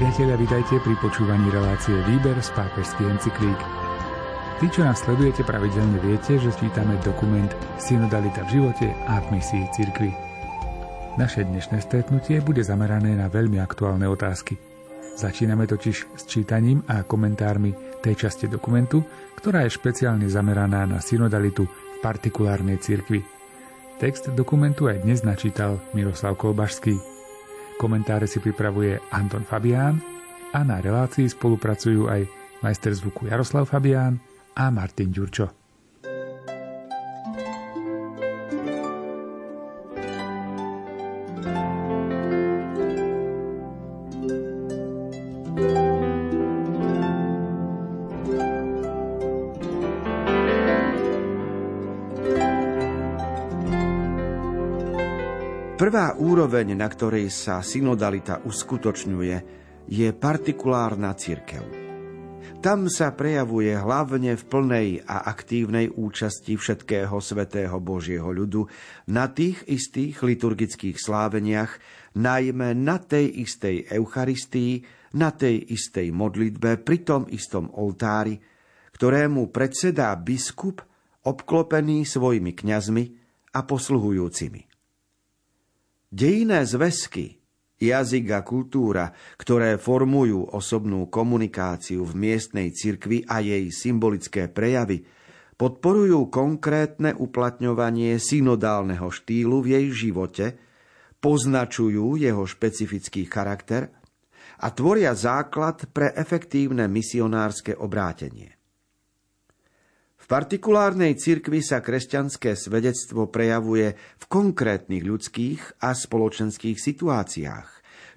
Priatelia, vitajte pri počúvaní relácie Výber z pápežských encyklík. Tí, čo nás sledujete pravidelne, viete, že čítame dokument Synodalita v živote a v misii cirkvi. Naše dnešné stretnutie bude zamerané na veľmi aktuálne otázky. Začíname totiž s čítaním a komentármi tej časti dokumentu, ktorá je špeciálne zameraná na synodalitu v partikulárnej cirkvi. Text dokumentu aj dnes načítal Miroslav Kolbašský. Komentáre si pripravuje Anton Fabián a na relácii spolupracujú aj majster zvuku Jaroslav Fabián a Martin Ďurčo. Prvá úroveň, na ktorej sa synodalita uskutočňuje, je partikulárna cirkev. Tam sa prejavuje hlavne v plnej a aktívnej účasti všetkého svetého Božieho ľudu na tých istých liturgických sláveniach, najmä na tej istej Eucharistii, na tej istej modlitbe, pri tom istom oltári, ktorému predsedá biskup obklopený svojimi kňazmi a posluhujúcimi. Dejinné zväzky, jazyk a kultúra, ktoré formujú osobnú komunikáciu v miestnej cirkvi a jej symbolické prejavy, podporujú konkrétne uplatňovanie synodálneho štýlu v jej živote, poznačujú jeho špecifický charakter a tvoria základ pre efektívne misionárske obrátenie partikulárnej cirkvi sa kresťanské svedectvo prejavuje v konkrétnych ľudských a spoločenských situáciách,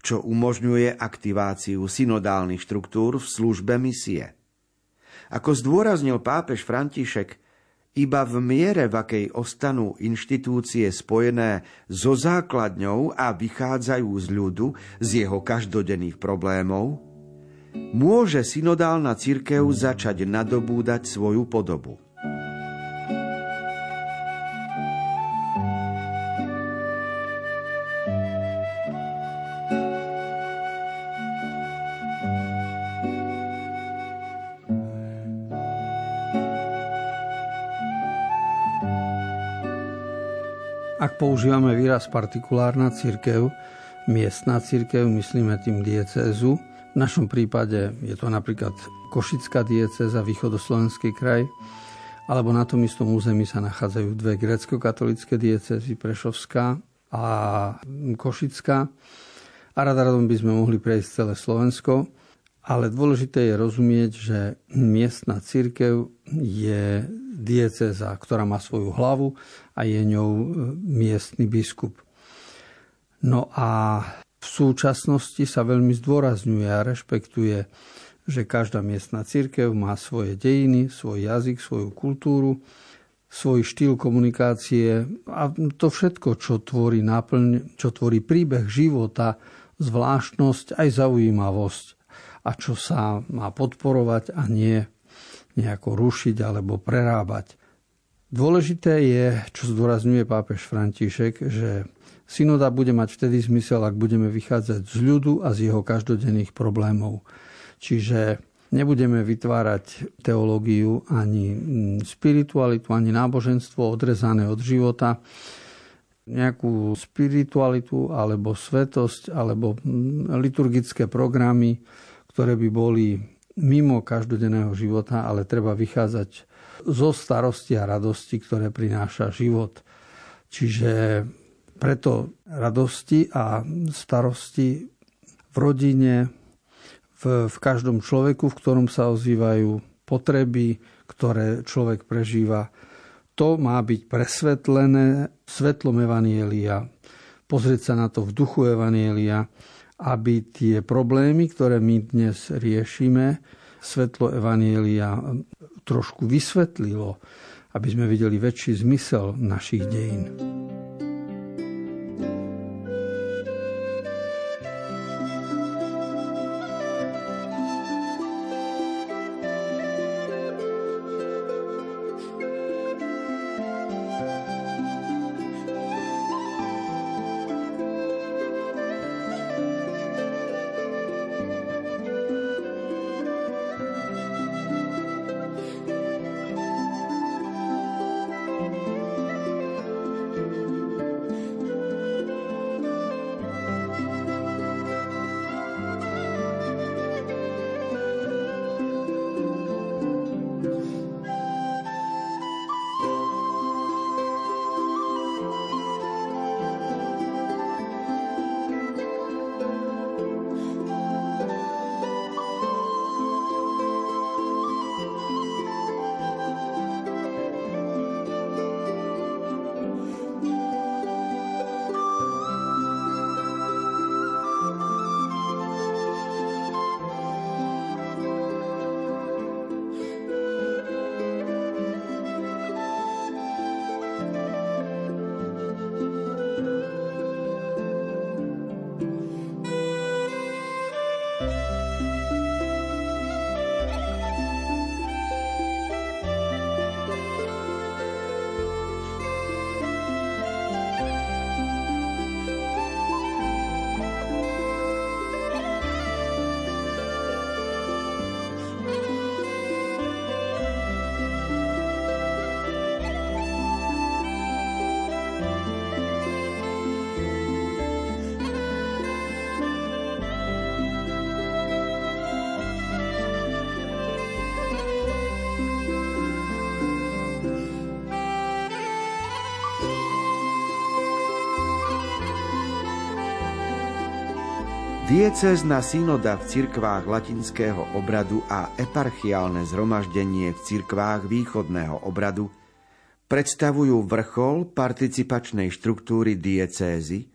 čo umožňuje aktiváciu synodálnych štruktúr v službe misie. Ako zdôraznil pápež František, iba v miere, v akej ostanú inštitúcie spojené so základňou a vychádzajú z ľudu, z jeho každodenných problémov, môže synodálna cirkev začať nadobúdať svoju podobu. Ak používame výraz partikulárna církev, miestna církev, myslíme tým diecézu. V našom prípade je to napríklad Košická diecéza, východoslovenský kraj, alebo na tom istom území sa nachádzajú dve grecko-katolické diecézy, Prešovská a Košická. A rada radom by sme mohli prejsť celé Slovensko. Ale dôležité je rozumieť, že miestna církev je dieceza, ktorá má svoju hlavu a je ňou miestny biskup. No a v súčasnosti sa veľmi zdôrazňuje a rešpektuje, že každá miestna církev má svoje dejiny, svoj jazyk, svoju kultúru, svoj štýl komunikácie a to všetko, čo tvorí náplň, čo tvorí príbeh života, zvláštnosť aj zaujímavosť a čo sa má podporovať a nie nejako rušiť alebo prerábať. Dôležité je, čo zdôrazňuje pápež František, že synoda bude mať vtedy zmysel, ak budeme vychádzať z ľudu a z jeho každodenných problémov. Čiže nebudeme vytvárať teológiu ani spiritualitu, ani náboženstvo odrezané od života, nejakú spiritualitu alebo svetosť alebo liturgické programy, ktoré by boli mimo každodenného života, ale treba vychádzať zo starosti a radosti, ktoré prináša život. Čiže preto radosti a starosti v rodine, v, v každom človeku, v ktorom sa ozývajú potreby, ktoré človek prežíva, to má byť presvetlené svetlom Evanielia. Pozrieť sa na to v duchu Evanielia aby tie problémy, ktoré my dnes riešime, svetlo Evanielia trošku vysvetlilo, aby sme videli väčší zmysel našich dejín. Diecézna synoda v cirkvách latinského obradu a eparchiálne zhromaždenie v cirkvách východného obradu predstavujú vrchol participačnej štruktúry diecézy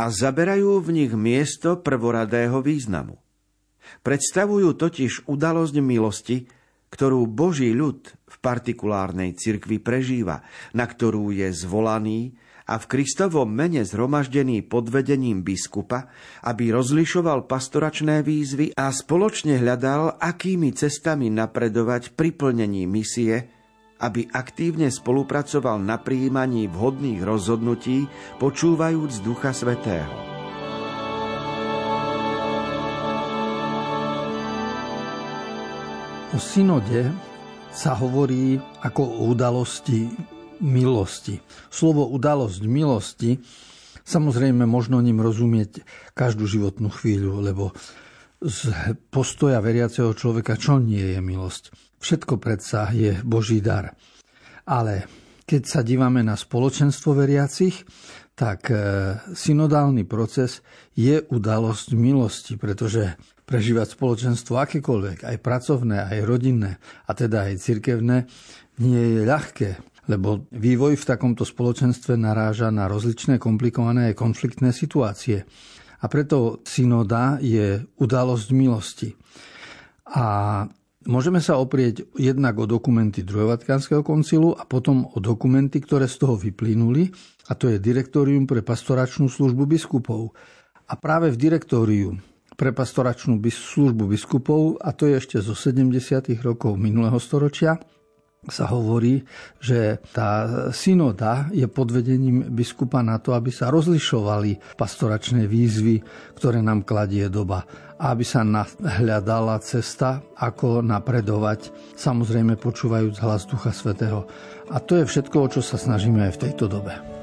a zaberajú v nich miesto prvoradého významu. Predstavujú totiž udalosť milosti, ktorú Boží ľud v partikulárnej cirkvi prežíva, na ktorú je zvolaný a v Kristovom mene zhromaždený pod vedením biskupa, aby rozlišoval pastoračné výzvy a spoločne hľadal, akými cestami napredovať pri plnení misie, aby aktívne spolupracoval na prijímaní vhodných rozhodnutí, počúvajúc Ducha Svetého. O synode sa hovorí ako o udalosti milosti. Slovo udalosť milosti, samozrejme možno ním rozumieť každú životnú chvíľu, lebo z postoja veriaceho človeka čo nie je milosť? Všetko predsa je Boží dar. Ale keď sa dívame na spoločenstvo veriacich, tak e, synodálny proces je udalosť milosti, pretože prežívať spoločenstvo akékoľvek, aj pracovné, aj rodinné, a teda aj cirkevné, nie je ľahké lebo vývoj v takomto spoločenstve naráža na rozličné komplikované konfliktné situácie. A preto synoda je udalosť milosti. A môžeme sa oprieť jednak o dokumenty druhého Vatikánskeho koncilu a potom o dokumenty, ktoré z toho vyplynuli, a to je Direktórium pre pastoračnú službu biskupov. A práve v direktóriu pre pastoračnú službu biskupov, a to je ešte zo 70. rokov minulého storočia, sa hovorí, že tá synoda je pod vedením biskupa na to, aby sa rozlišovali pastoračné výzvy, ktoré nám kladie doba aby sa nahľadala cesta, ako napredovať, samozrejme počúvajúc hlas Ducha Svetého. A to je všetko, o čo sa snažíme aj v tejto dobe.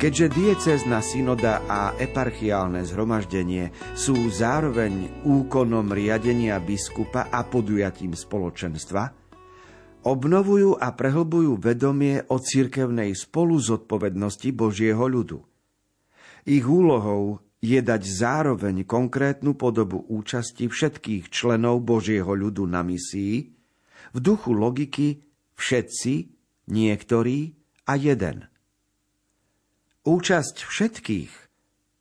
Keďže diecezna synoda a eparchiálne zhromaždenie sú zároveň úkonom riadenia biskupa a podujatím spoločenstva, obnovujú a prehlbujú vedomie o cirkevnej spolu zodpovednosti Božieho ľudu. Ich úlohou je dať zároveň konkrétnu podobu účasti všetkých členov Božieho ľudu na misii v duchu logiky všetci, niektorí a jeden – Účasť všetkých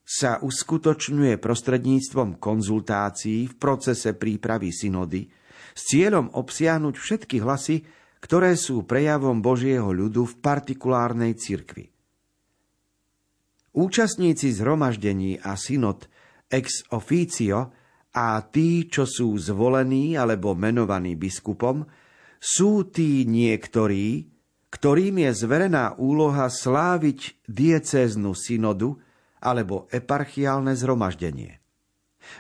sa uskutočňuje prostredníctvom konzultácií v procese prípravy synody s cieľom obsiahnuť všetky hlasy, ktoré sú prejavom Božieho ľudu v partikulárnej cirkvi. Účastníci zhromaždení a synod ex officio a tí, čo sú zvolení alebo menovaní biskupom, sú tí niektorí, ktorým je zverená úloha sláviť diecéznu synodu alebo eparchiálne zhromaždenie.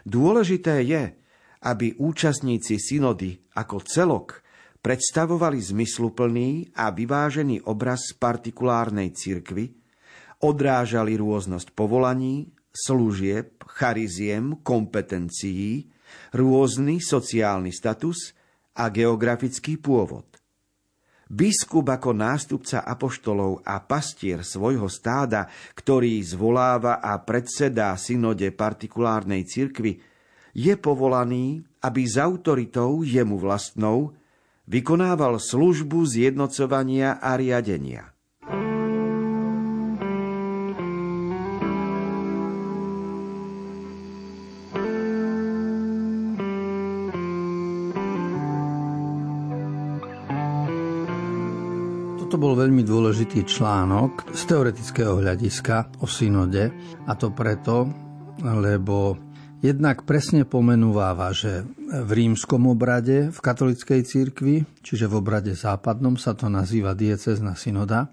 Dôležité je, aby účastníci synody ako celok predstavovali zmysluplný a vyvážený obraz partikulárnej cirkvy, odrážali rôznosť povolaní, služieb, chariziem, kompetencií, rôzny sociálny status a geografický pôvod. Biskup ako nástupca apoštolov a pastier svojho stáda, ktorý zvoláva a predsedá synode partikulárnej cirkvy, je povolaný, aby s autoritou jemu vlastnou vykonával službu zjednocovania a riadenia. Bol veľmi dôležitý článok z teoretického hľadiska o synode a to preto, lebo jednak presne pomenúváva, že v rímskom obrade, v katolickej cirkvi, čiže v obrade západnom sa to nazýva diecezna synoda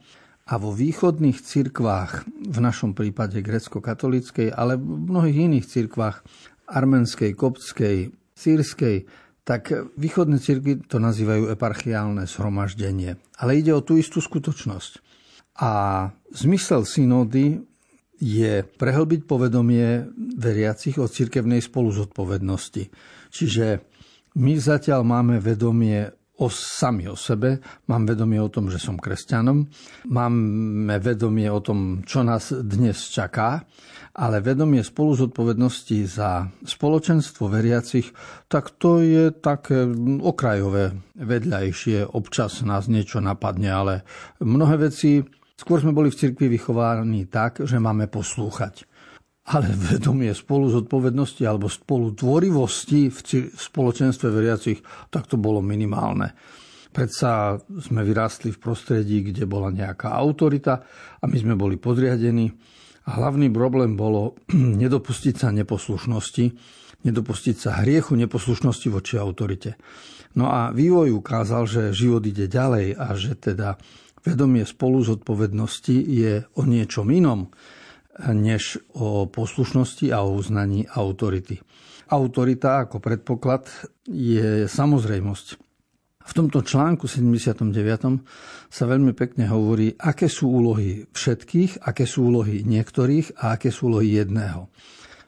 a vo východných cirkvách, v našom prípade grecko-katolíckej, ale v mnohých iných cirkvách, armenskej, koptskej, sírskej, tak východné cirkvy to nazývajú eparchiálne zhromaždenie. Ale ide o tú istú skutočnosť. A zmysel synódy je prehlbiť povedomie veriacich o cirkevnej spoluzodpovednosti. Čiže my zatiaľ máme vedomie o sami o sebe, mám vedomie o tom, že som kresťanom, máme vedomie o tom, čo nás dnes čaká, ale vedomie spolu zodpovednosti za spoločenstvo veriacich, tak to je také okrajové, vedľajšie, občas nás niečo napadne, ale mnohé veci, skôr sme boli v cirkvi vychováni tak, že máme poslúchať ale vedomie spolu zodpovednosti alebo spolu tvorivosti v spoločenstve veriacich, tak to bolo minimálne. Predsa sme vyrástli v prostredí, kde bola nejaká autorita a my sme boli podriadení. A hlavný problém bolo nedopustiť sa neposlušnosti, nedopustiť sa hriechu neposlušnosti voči autorite. No a vývoj ukázal, že život ide ďalej a že teda vedomie spolu zodpovednosti je o niečom inom než o poslušnosti a o uznaní autority. Autorita ako predpoklad je samozrejmosť. V tomto článku 79. sa veľmi pekne hovorí, aké sú úlohy všetkých, aké sú úlohy niektorých a aké sú úlohy jedného.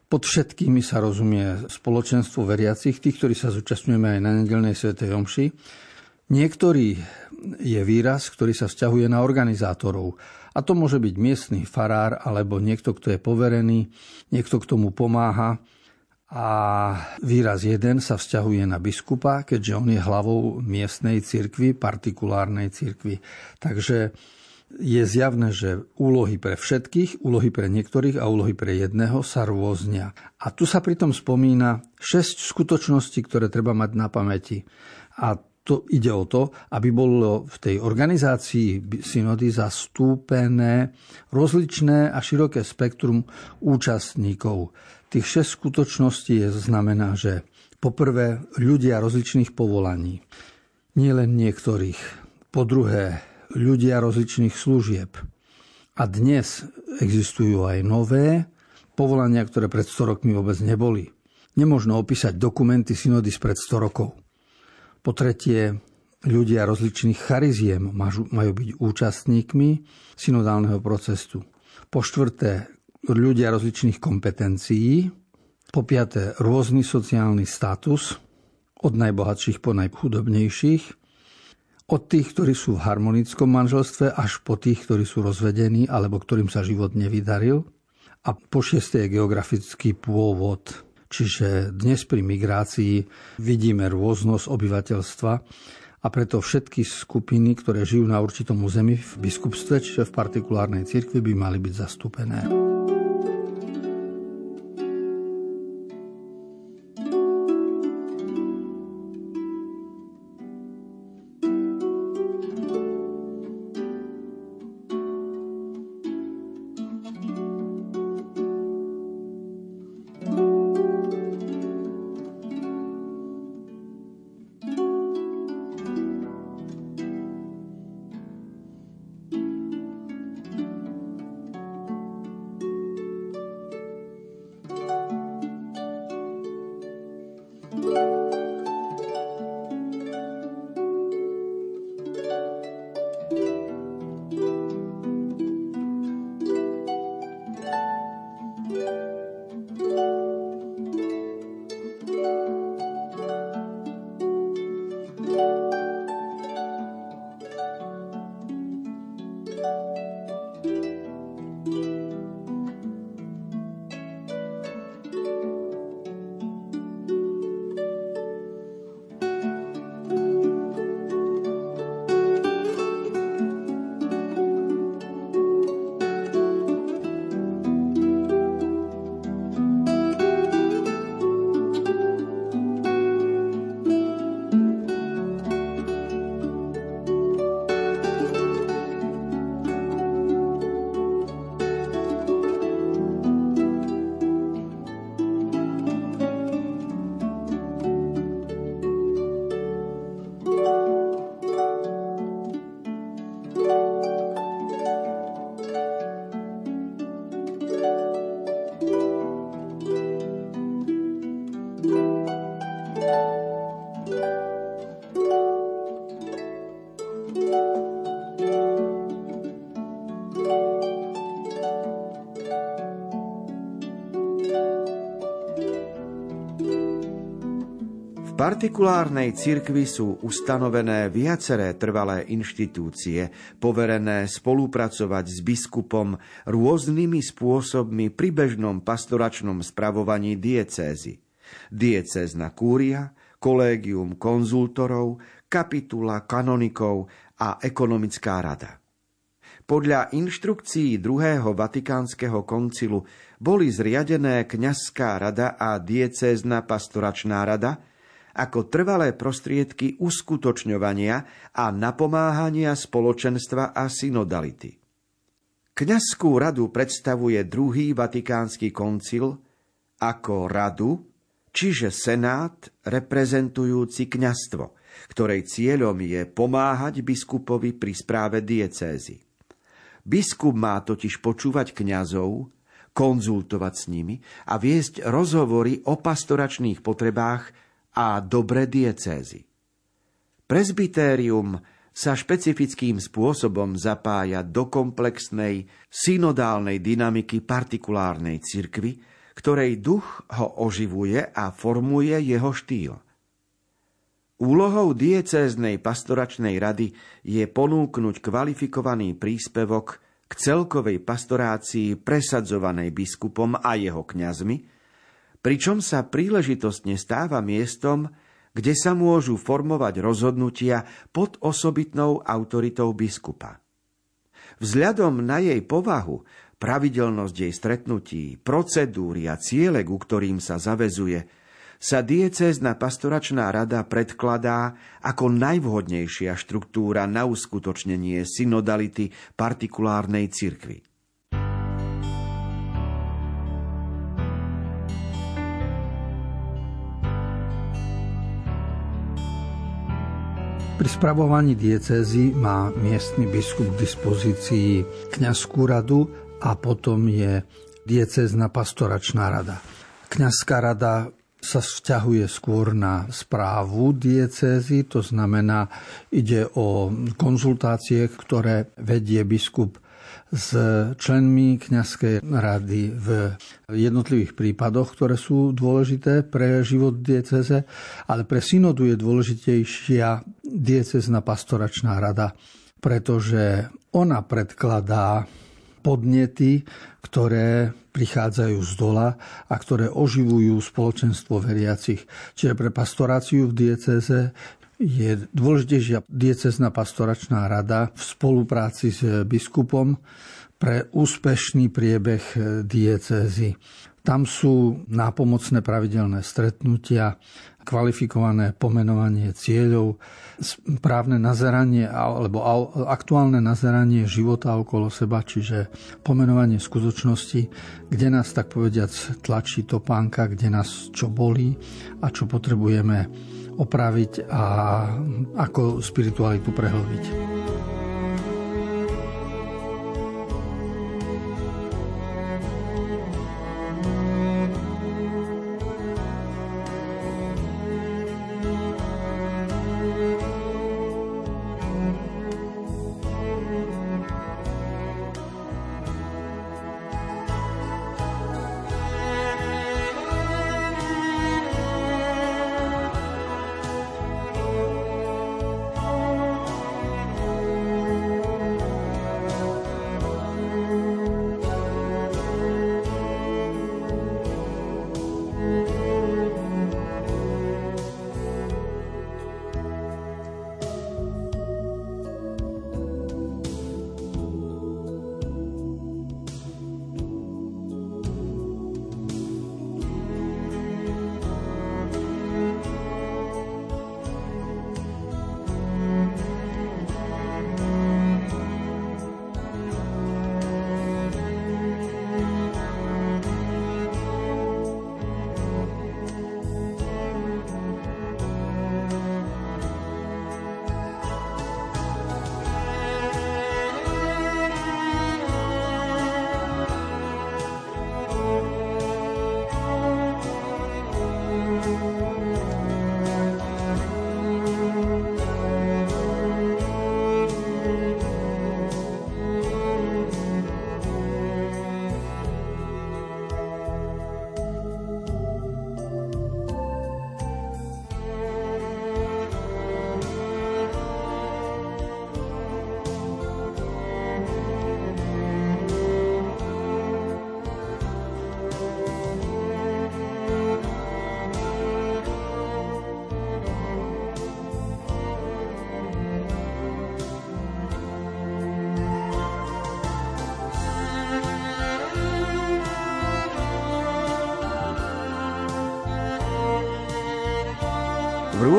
Pod všetkými sa rozumie spoločenstvo veriacich, tých, ktorí sa zúčastňujeme aj na nedelnej svetej omši. Niektorý je výraz, ktorý sa vzťahuje na organizátorov, a to môže byť miestny farár alebo niekto, kto je poverený, niekto, k tomu pomáha. A výraz jeden sa vzťahuje na biskupa, keďže on je hlavou miestnej cirkvi, partikulárnej cirkvi. Takže je zjavné, že úlohy pre všetkých, úlohy pre niektorých a úlohy pre jedného sa rôznia. A tu sa pritom spomína 6 skutočností, ktoré treba mať na pamäti. A to ide o to, aby bolo v tej organizácii synody zastúpené rozličné a široké spektrum účastníkov. Tých šesť skutočností je, znamená, že poprvé ľudia rozličných povolaní, nie len niektorých. Po druhé, ľudia rozličných služieb. A dnes existujú aj nové povolania, ktoré pred 100 rokmi vôbec neboli. Nemožno opísať dokumenty synody spred 100 rokov. Po tretie, ľudia rozličných chariziem majú byť účastníkmi synodálneho procesu. Po štvrté, ľudia rozličných kompetencií. Po piaté, rôzny sociálny status, od najbohatších po najchudobnejších. Od tých, ktorí sú v harmonickom manželstve, až po tých, ktorí sú rozvedení alebo ktorým sa život nevydaril. A po šiesté je geografický pôvod Čiže dnes pri migrácii vidíme rôznosť obyvateľstva a preto všetky skupiny, ktoré žijú na určitom území v biskupstve, čiže v partikulárnej cirkvi, by mali byť zastúpené. Partikulárnej cirkvi sú ustanovené viaceré trvalé inštitúcie, poverené spolupracovať s biskupom rôznymi spôsobmi pri bežnom pastoračnom spravovaní diecézy. Diecézna kúria, kolégium konzultorov, kapitula kanonikov a ekonomická rada. Podľa inštrukcií druhého Vatikánskeho koncilu boli zriadené kňazská rada a diecézna pastoračná rada – ako trvalé prostriedky uskutočňovania a napomáhania spoločenstva a synodality. Kňazskú radu predstavuje druhý vatikánsky koncil ako radu, čiže senát reprezentujúci kňastvo, ktorej cieľom je pomáhať biskupovi pri správe diecézy. Biskup má totiž počúvať kňazov, konzultovať s nimi a viesť rozhovory o pastoračných potrebách a dobre diecézy. Presbytérium sa špecifickým spôsobom zapája do komplexnej synodálnej dynamiky partikulárnej cirkvy, ktorej duch ho oživuje a formuje jeho štýl. Úlohou diecéznej pastoračnej rady je ponúknuť kvalifikovaný príspevok k celkovej pastorácii presadzovanej biskupom a jeho kňazmi, pričom sa príležitostne stáva miestom, kde sa môžu formovať rozhodnutia pod osobitnou autoritou biskupa. Vzhľadom na jej povahu, pravidelnosť jej stretnutí, procedúry a ciele, ku ktorým sa zavezuje, sa diecézna pastoračná rada predkladá ako najvhodnejšia štruktúra na uskutočnenie synodality partikulárnej cirkvi. Pri spravovaní diecézy má miestny biskup k dispozícii kňazskú radu a potom je diecézna pastoračná rada. Kňazská rada sa vzťahuje skôr na správu diecézy, to znamená, ide o konzultácie, ktoré vedie biskup s členmi kňazskej rady v jednotlivých prípadoch, ktoré sú dôležité pre život dieceze, ale pre synodu je dôležitejšia diecezna pastoračná rada, pretože ona predkladá podnety, ktoré prichádzajú z dola a ktoré oživujú spoločenstvo veriacich. Čiže pre pastoráciu v dieceze je dôležitejšia diecezná pastoračná rada v spolupráci s biskupom pre úspešný priebeh diecézy. Tam sú nápomocné pravidelné stretnutia, kvalifikované pomenovanie cieľov, správne nazeranie alebo aktuálne nazeranie života okolo seba, čiže pomenovanie skutočnosti, kde nás tak povediac tlačí topánka, kde nás čo bolí a čo potrebujeme opraviť a ako spiritualitu prehlbiť.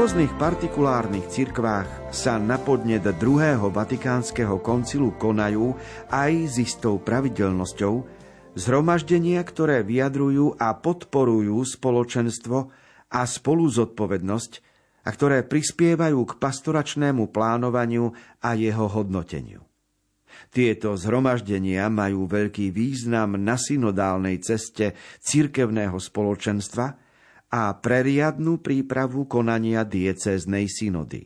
Rôznych partikulárnych cirkvách sa na podnet druhého vatikánskeho koncilu konajú aj s istou pravidelnosťou zhromaždenia, ktoré vyjadrujú a podporujú spoločenstvo a spolu zodpovednosť a ktoré prispievajú k pastoračnému plánovaniu a jeho hodnoteniu. Tieto zhromaždenia majú veľký význam na synodálnej ceste cirkevného spoločenstva, a pre riadnu prípravu konania diecéznej synody.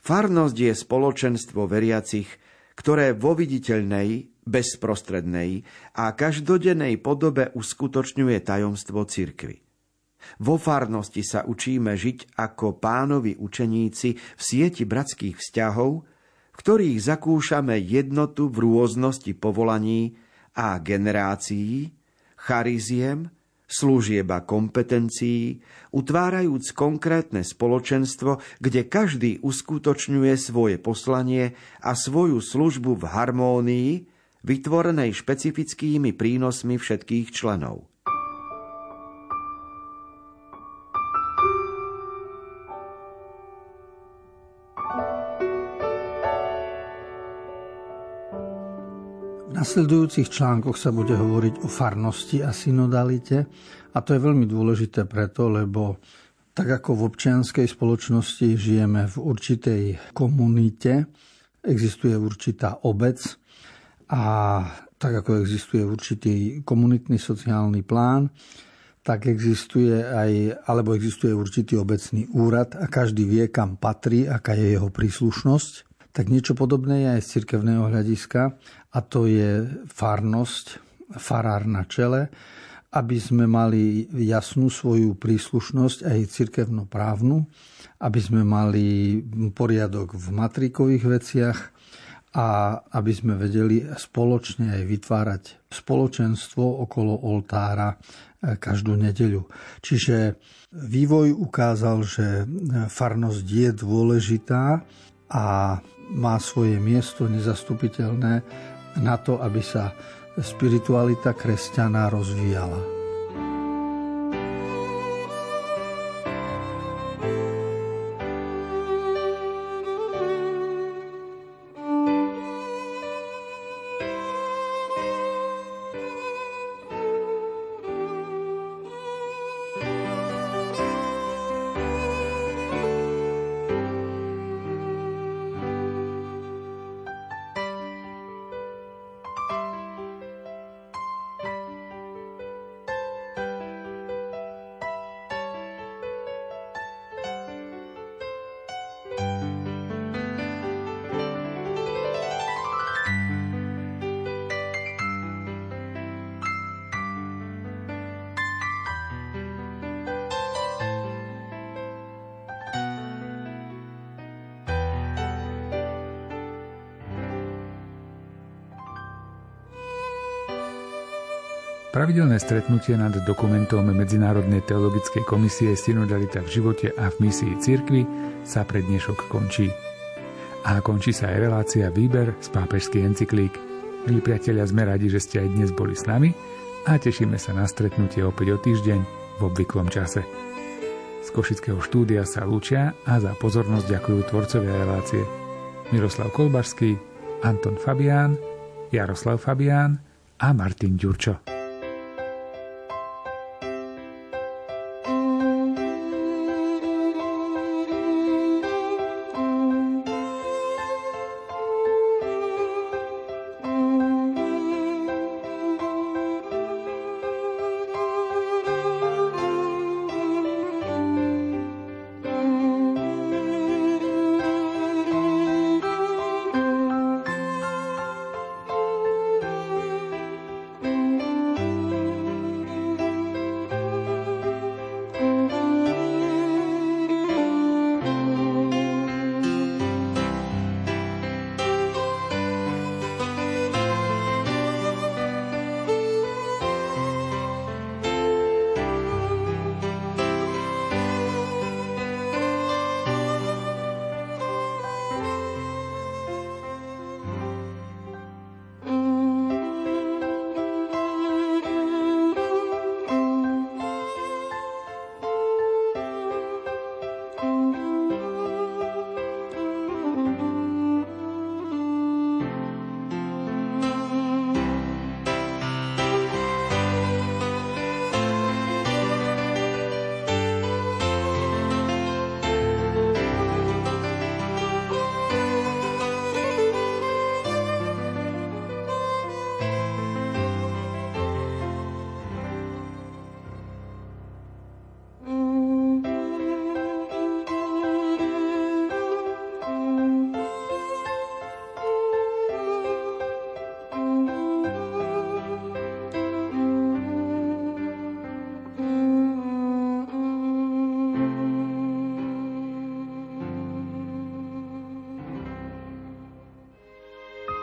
Farnosť je spoločenstvo veriacich, ktoré vo viditeľnej, bezprostrednej a každodennej podobe uskutočňuje tajomstvo cirkvy. Vo farnosti sa učíme žiť ako pánovi učeníci v sieti bratských vzťahov, v ktorých zakúšame jednotu v rôznosti povolaní a generácií, chariziem, služieb a kompetencií, utvárajúc konkrétne spoločenstvo, kde každý uskutočňuje svoje poslanie a svoju službu v harmónii, vytvorenej špecifickými prínosmi všetkých členov. Nasledujúcich článkoch sa bude hovoriť o farnosti a synodalite a to je veľmi dôležité preto, lebo tak ako v občianskej spoločnosti žijeme v určitej komunite, existuje určitá obec a tak ako existuje určitý komunitný sociálny plán, tak existuje aj, alebo existuje určitý obecný úrad a každý vie, kam patrí, aká je jeho príslušnosť tak niečo podobné je aj z cirkevného hľadiska a to je farnosť, farár na čele, aby sme mali jasnú svoju príslušnosť aj cirkevnoprávnu, aby sme mali poriadok v matrikových veciach a aby sme vedeli spoločne aj vytvárať spoločenstvo okolo oltára eh, každú nedeľu. Čiže vývoj ukázal, že farnosť je dôležitá a má svoje miesto nezastupiteľné na to, aby sa spiritualita kresťana rozvíjala. Pravidelné stretnutie nad dokumentom Medzinárodnej teologickej komisie Synodalita v živote a v misii cirkvi sa pred dnešok končí. A končí sa aj relácia Výber z pápežských encyklík. Milí priatelia, sme radi, že ste aj dnes boli s nami a tešíme sa na stretnutie opäť o týždeň v obvyklom čase. Z Košického štúdia sa lúčia a za pozornosť ďakujú tvorcovia relácie Miroslav Kolbašský, Anton Fabián, Jaroslav Fabián a Martin Ďurčo.